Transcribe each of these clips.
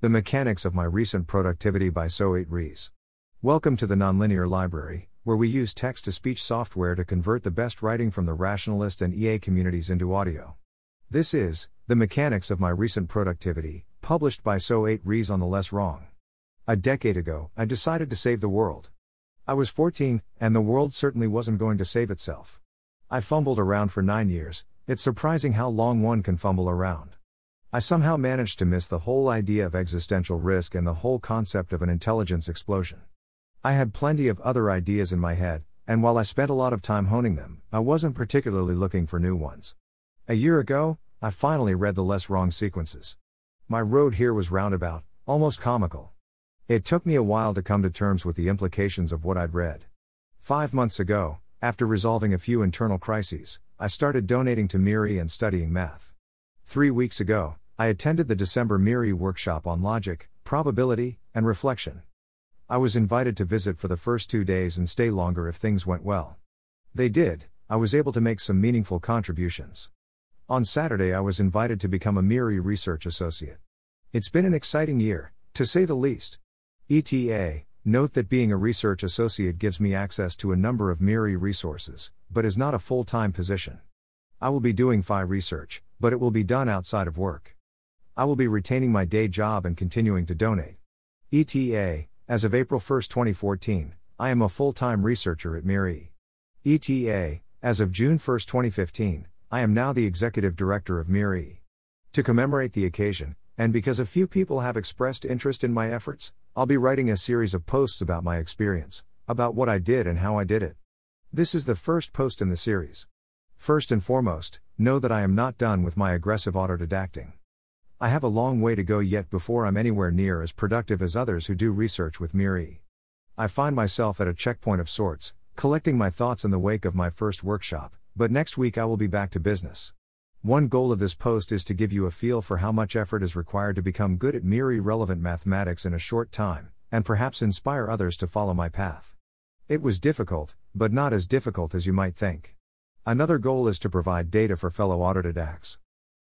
The Mechanics of My Recent Productivity by So8res. Welcome to the Nonlinear Library, where we use text to speech software to convert the best writing from the rationalist and EA communities into audio. This is The Mechanics of My Recent Productivity, published by So8res on the LessWrong. A decade ago, I decided to save the world. I was 14, and the world certainly wasn't going to save itself. I fumbled around for nine years, it's surprising how long one can fumble around. I somehow managed to miss the whole idea of existential risk and the whole concept of an intelligence explosion. I had plenty of other ideas in my head, and while I spent a lot of time honing them, I wasn't particularly looking for new ones. A year ago, I finally read the LessWrong sequences. My road here was roundabout, almost comical. It took me a while to come to terms with the implications of what I'd read. Five months ago, after resolving a few internal crises, I started donating to MIRI and studying math. Three weeks ago, I attended the December MIRI workshop on logic, probability, and reflection. I was invited to visit for the first two days and stay longer if things went well. They did, I was able to make some meaningful contributions. On Saturday, I was invited to become a MIRI research associate. It's been an exciting year, to say the least. ETA, note that being a research associate gives me access to a number of MIRI resources, but is not a full time position. I will be doing FAI research, but it will be done outside of work. I will be retaining my day job and continuing to donate. ETA, as of April 1, 2014, I am a full time researcher at MIRI. ETA, as of June 1, 2015, I am now the executive director of MIRI. To commemorate the occasion, and because a few people have expressed interest in my efforts, I'll be writing a series of posts about my experience, about what I did and how I did it. This is the first post in the series. First and foremost, know that I am not done with my aggressive autodidacting. I have a long way to go yet before I'm anywhere near as productive as others who do research with MIRI. I find myself at a checkpoint of sorts, collecting my thoughts in the wake of my first workshop, but next week I will be back to business. One goal of this post is to give you a feel for how much effort is required to become good at MIRI relevant mathematics in a short time, and perhaps inspire others to follow my path. It was difficult, but not as difficult as you might think. Another goal is to provide data for fellow autodidacts.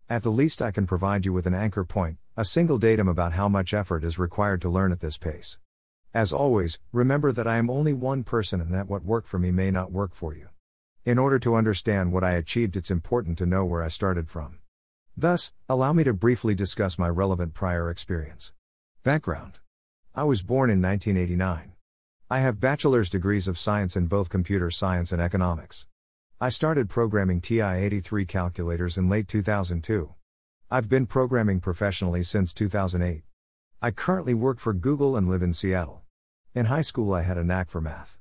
At the least, I can provide you with an anchor point, a single datum about how much effort is required to learn at this pace. As always, remember that I am only one person and that what worked for me may not work for you. In order to understand what I achieved, it's important to know where I started from. Thus, allow me to briefly discuss my relevant prior experience. Background I was born in 1989. I have bachelor's degrees of science in both computer science and economics. I started programming TI 83 calculators in late 2002. I've been programming professionally since 2008. I currently work for Google and live in Seattle. In high school, I had a knack for math.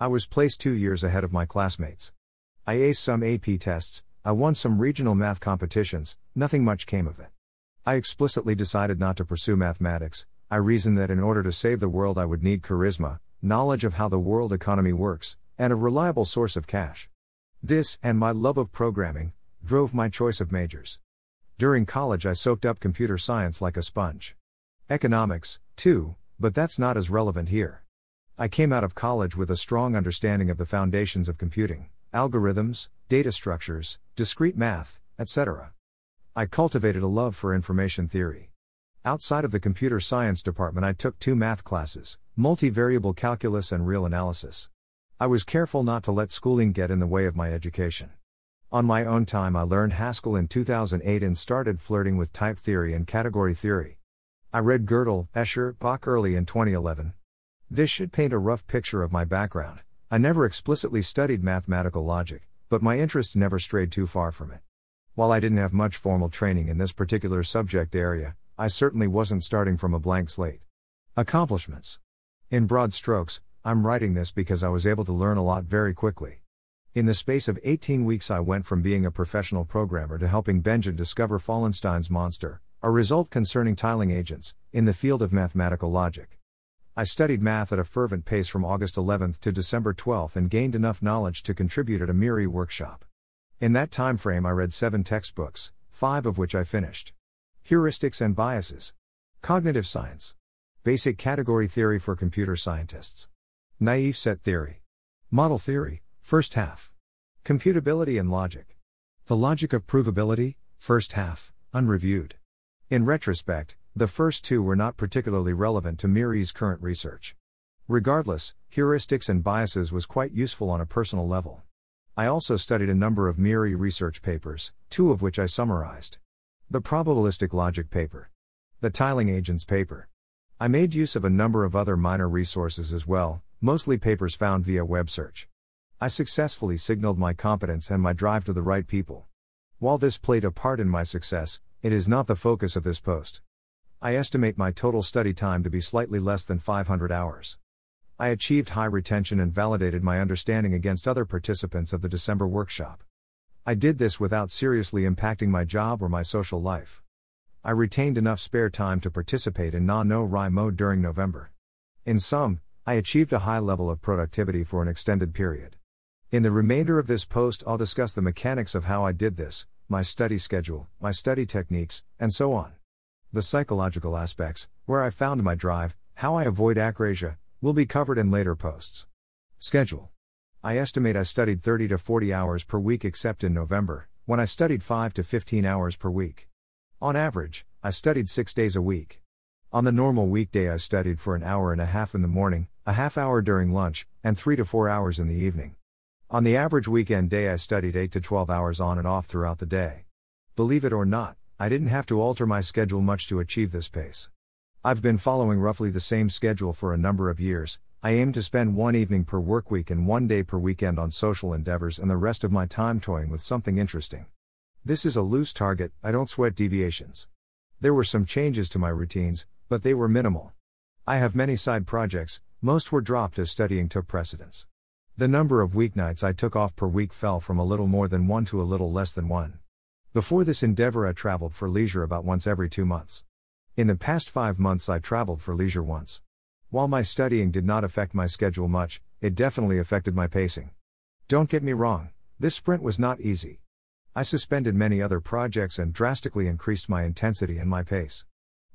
I was placed two years ahead of my classmates. I aced some AP tests, I won some regional math competitions, nothing much came of it. I explicitly decided not to pursue mathematics. I reasoned that in order to save the world, I would need charisma, knowledge of how the world economy works, and a reliable source of cash. This, and my love of programming, drove my choice of majors. During college, I soaked up computer science like a sponge. Economics, too, but that's not as relevant here. I came out of college with a strong understanding of the foundations of computing algorithms, data structures, discrete math, etc. I cultivated a love for information theory. Outside of the computer science department, I took two math classes multivariable calculus and real analysis. I was careful not to let schooling get in the way of my education. On my own time, I learned Haskell in 2008 and started flirting with type theory and category theory. I read Gödel, Escher, Bach early in 2011. This should paint a rough picture of my background. I never explicitly studied mathematical logic, but my interest never strayed too far from it. While I didn't have much formal training in this particular subject area, I certainly wasn't starting from a blank slate. Accomplishments. In broad strokes, I'm writing this because I was able to learn a lot very quickly. In the space of 18 weeks, I went from being a professional programmer to helping Benja discover Fallenstein's monster, a result concerning tiling agents, in the field of mathematical logic. I studied math at a fervent pace from August 11th to December 12th and gained enough knowledge to contribute at a MIRI workshop. In that time frame, I read seven textbooks, five of which I finished. Heuristics and biases. Cognitive science. Basic category theory for computer scientists. Naive set theory. Model theory, first half. Computability and logic. The logic of provability, first half, unreviewed. In retrospect, The first two were not particularly relevant to MIRI's current research. Regardless, heuristics and biases was quite useful on a personal level. I also studied a number of MIRI research papers, two of which I summarized. The probabilistic logic paper. The tiling agents paper. I made use of a number of other minor resources as well, mostly papers found via web search. I successfully signaled my competence and my drive to the right people. While this played a part in my success, it is not the focus of this post. I estimate my total study time to be slightly less than 500 hours. I achieved high retention and validated my understanding against other participants of the December workshop. I did this without seriously impacting my job or my social life. I retained enough spare time to participate in NaNoWriMo during November. In sum, I achieved a high level of productivity for an extended period. In the remainder of this post, I'll discuss the mechanics of how I did this, my study schedule, my study techniques, and so on. The psychological aspects, where I found my drive, how I avoid akrasia, will be covered in later posts. Schedule I estimate I studied 30 to 40 hours per week except in November, when I studied 5 to 15 hours per week. On average, I studied 6 days a week. On the normal weekday, I studied for an hour and a half in the morning, a half hour during lunch, and 3 to 4 hours in the evening. On the average weekend day, I studied 8 to 12 hours on and off throughout the day. Believe it or not, I didn't have to alter my schedule much to achieve this pace. I've been following roughly the same schedule for a number of years. I aim to spend one evening per work week and one day per weekend on social endeavors and the rest of my time toying with something interesting. This is a loose target, I don't sweat deviations. There were some changes to my routines, but they were minimal. I have many side projects, most were dropped as studying took precedence. The number of weeknights I took off per week fell from a little more than one to a little less than one. Before this endeavor, I traveled for leisure about once every two months. In the past five months, I traveled for leisure once. While my studying did not affect my schedule much, it definitely affected my pacing. Don't get me wrong, this sprint was not easy. I suspended many other projects and drastically increased my intensity and my pace.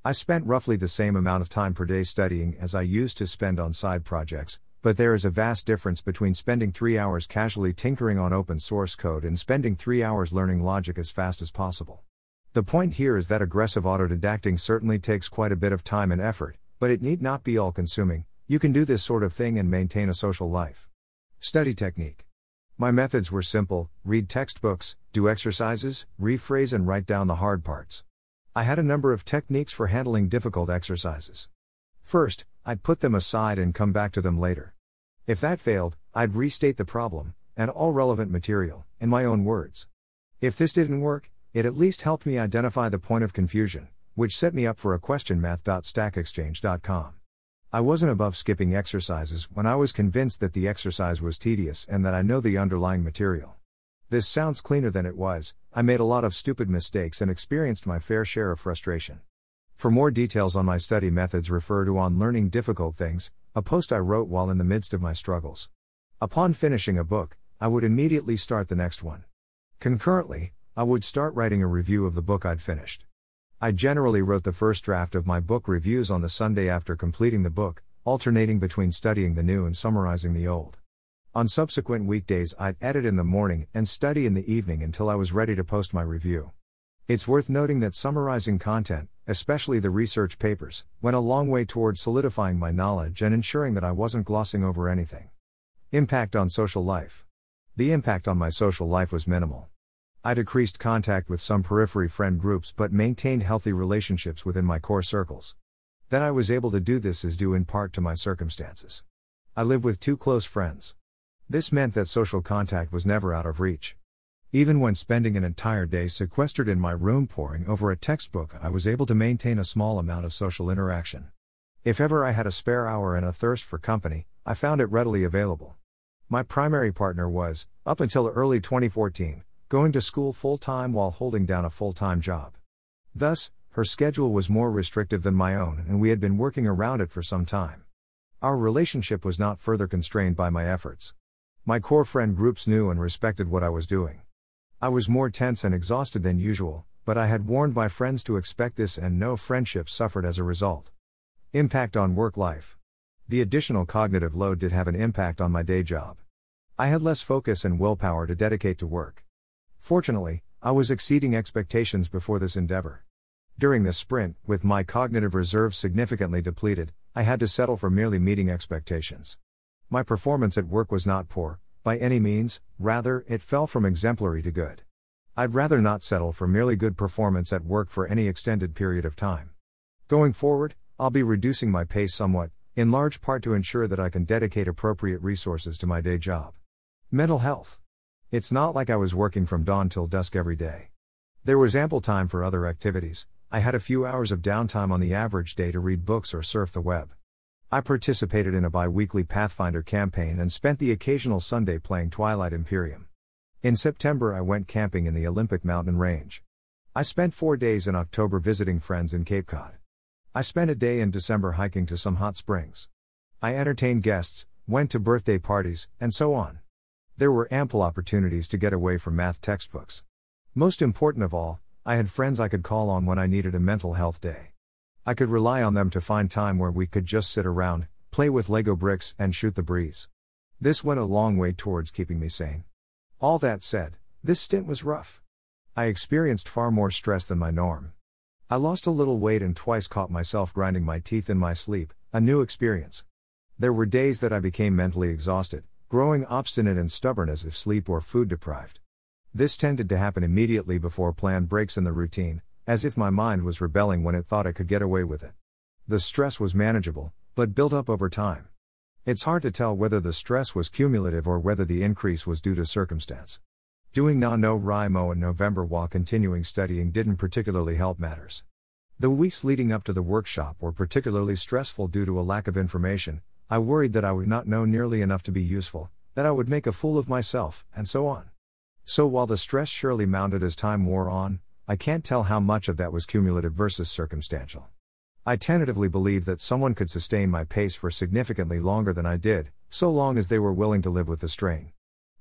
I spent roughly the same amount of time per day studying as I used to spend on side projects, but there is a vast difference between spending three hours casually tinkering on open source code and spending three hours learning logic as fast as possible. The point here is that aggressive autodidacting certainly takes quite a bit of time and effort, but it need not be all consuming, you can do this sort of thing and maintain a social life. Study technique. My methods were simple read textbooks, do exercises, rephrase, and write down the hard parts. I had a number of techniques for handling difficult exercises. First, I'd put them aside and come back to them later. If that failed, I'd restate the problem, and all relevant material, in my own words. If this didn't work, it at least helped me identify the point of confusion, which set me up for a question math.stackexchange.com. I wasn't above skipping exercises when I was convinced that the exercise was tedious and that I know the underlying material. This sounds cleaner than it was, I made a lot of stupid mistakes and experienced my fair share of frustration. For more details on my study methods, refer to On Learning Difficult Things, a post I wrote while in the midst of my struggles. Upon finishing a book, I would immediately start the next one. Concurrently, I would start writing a review of the book I'd finished. I generally wrote the first draft of my book reviews on the Sunday after completing the book, alternating between studying the new and summarizing the old. On subsequent weekdays, I'd edit in the morning and study in the evening until I was ready to post my review. It's worth noting that summarizing content, especially the research papers, went a long way toward solidifying my knowledge and ensuring that I wasn't glossing over anything. Impact on social life. The impact on my social life was minimal. I decreased contact with some periphery friend groups but maintained healthy relationships within my core circles. That I was able to do this is due in part to my circumstances. I live with two close friends. This meant that social contact was never out of reach. Even when spending an entire day sequestered in my room poring over a textbook, I was able to maintain a small amount of social interaction. If ever I had a spare hour and a thirst for company, I found it readily available. My primary partner was, up until early 2014, going to school full time while holding down a full time job. Thus, her schedule was more restrictive than my own, and we had been working around it for some time. Our relationship was not further constrained by my efforts. My core friend groups knew and respected what I was doing. I was more tense and exhausted than usual, but I had warned my friends to expect this and no friendships suffered as a result. Impact on work life. The additional cognitive load did have an impact on my day job. I had less focus and willpower to dedicate to work. Fortunately, I was exceeding expectations before this endeavor. During this sprint, with my cognitive reserves significantly depleted, I had to settle for merely meeting expectations. My performance at work was not poor, by any means, rather, it fell from exemplary to good. I'd rather not settle for merely good performance at work for any extended period of time. Going forward, I'll be reducing my pace somewhat, in large part to ensure that I can dedicate appropriate resources to my day job. Mental health. It's not like I was working from dawn till dusk every day. There was ample time for other activities, I had a few hours of downtime on the average day to read books or surf the web. I participated in a bi weekly Pathfinder campaign and spent the occasional Sunday playing Twilight Imperium. In September, I went camping in the Olympic mountain range. I spent four days in October visiting friends in Cape Cod. I spent a day in December hiking to some hot springs. I entertained guests, went to birthday parties, and so on. There were ample opportunities to get away from math textbooks. Most important of all, I had friends I could call on when I needed a mental health day. I could rely on them to find time where we could just sit around, play with Lego bricks, and shoot the breeze. This went a long way towards keeping me sane. All that said, this stint was rough. I experienced far more stress than my norm. I lost a little weight and twice caught myself grinding my teeth in my sleep, a new experience. There were days that I became mentally exhausted, growing obstinate and stubborn as if sleep or food deprived. This tended to happen immediately before planned breaks in the routine, as if my mind was rebelling when it thought it could get away with it. The stress was manageable, but built up over time. It's hard to tell whether the stress was cumulative or whether the increase was due to circumstance. Doing NaNoWriMo in November while continuing studying didn't particularly help matters. The weeks leading up to the workshop were particularly stressful due to a lack of information. I worried that I would not know nearly enough to be useful, that I would make a fool of myself, and so on. So while the stress surely mounted as time wore on, I can't tell how much of that was cumulative versus circumstantial. I tentatively believe that someone could sustain my pace for significantly longer than I did, so long as they were willing to live with the strain.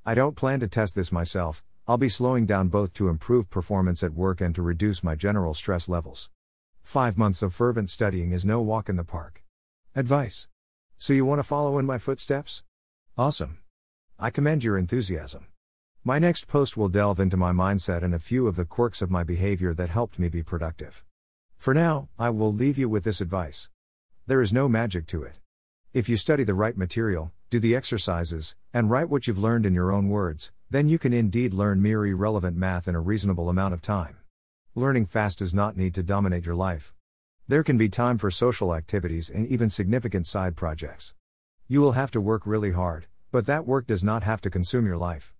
I don't plan to test this myself, I'll be slowing down both to improve performance at work and to reduce my general stress levels. Five months of fervent studying is no walk in the park. Advice. So you want to follow in my footsteps? Awesome. I commend your enthusiasm. My next post will delve into my mindset and a few of the quirks of my behavior that helped me be productive. For now, I will leave you with this advice. There is no magic to it. If you study the right material, do the exercises, and write what you've learned in your own words, then you can indeed learn MIRI relevant math in a reasonable amount of time. Learning fast does not need to dominate your life. There can be time for social activities and even significant side projects. You will have to work really hard, but that work does not have to consume your life.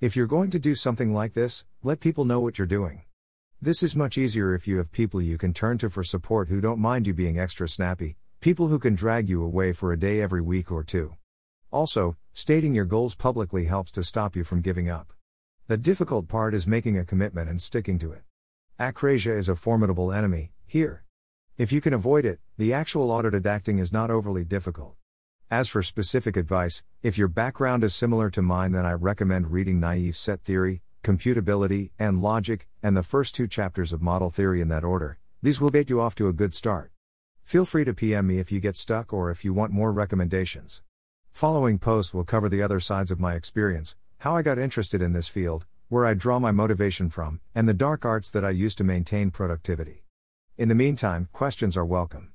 If you're going to do something like this, let people know what you're doing. This is much easier if you have people you can turn to for support who don't mind you being extra snappy, people who can drag you away for a day every week or two. Also, stating your goals publicly helps to stop you from giving up. The difficult part is making a commitment and sticking to it. Akrasia is a formidable enemy, here. If you can avoid it, the actual autodidacting is not overly difficult. As for specific advice, if your background is similar to mine, then I recommend reading Naive Set Theory, Computability, and Logic, and the first two chapters of Model Theory in that order. These will get you off to a good start. Feel free to PM me if you get stuck or if you want more recommendations. Following posts will cover the other sides of my experience, how I got interested in this field, where I draw my motivation from, and the dark arts that I use to maintain productivity. In the meantime, questions are welcome.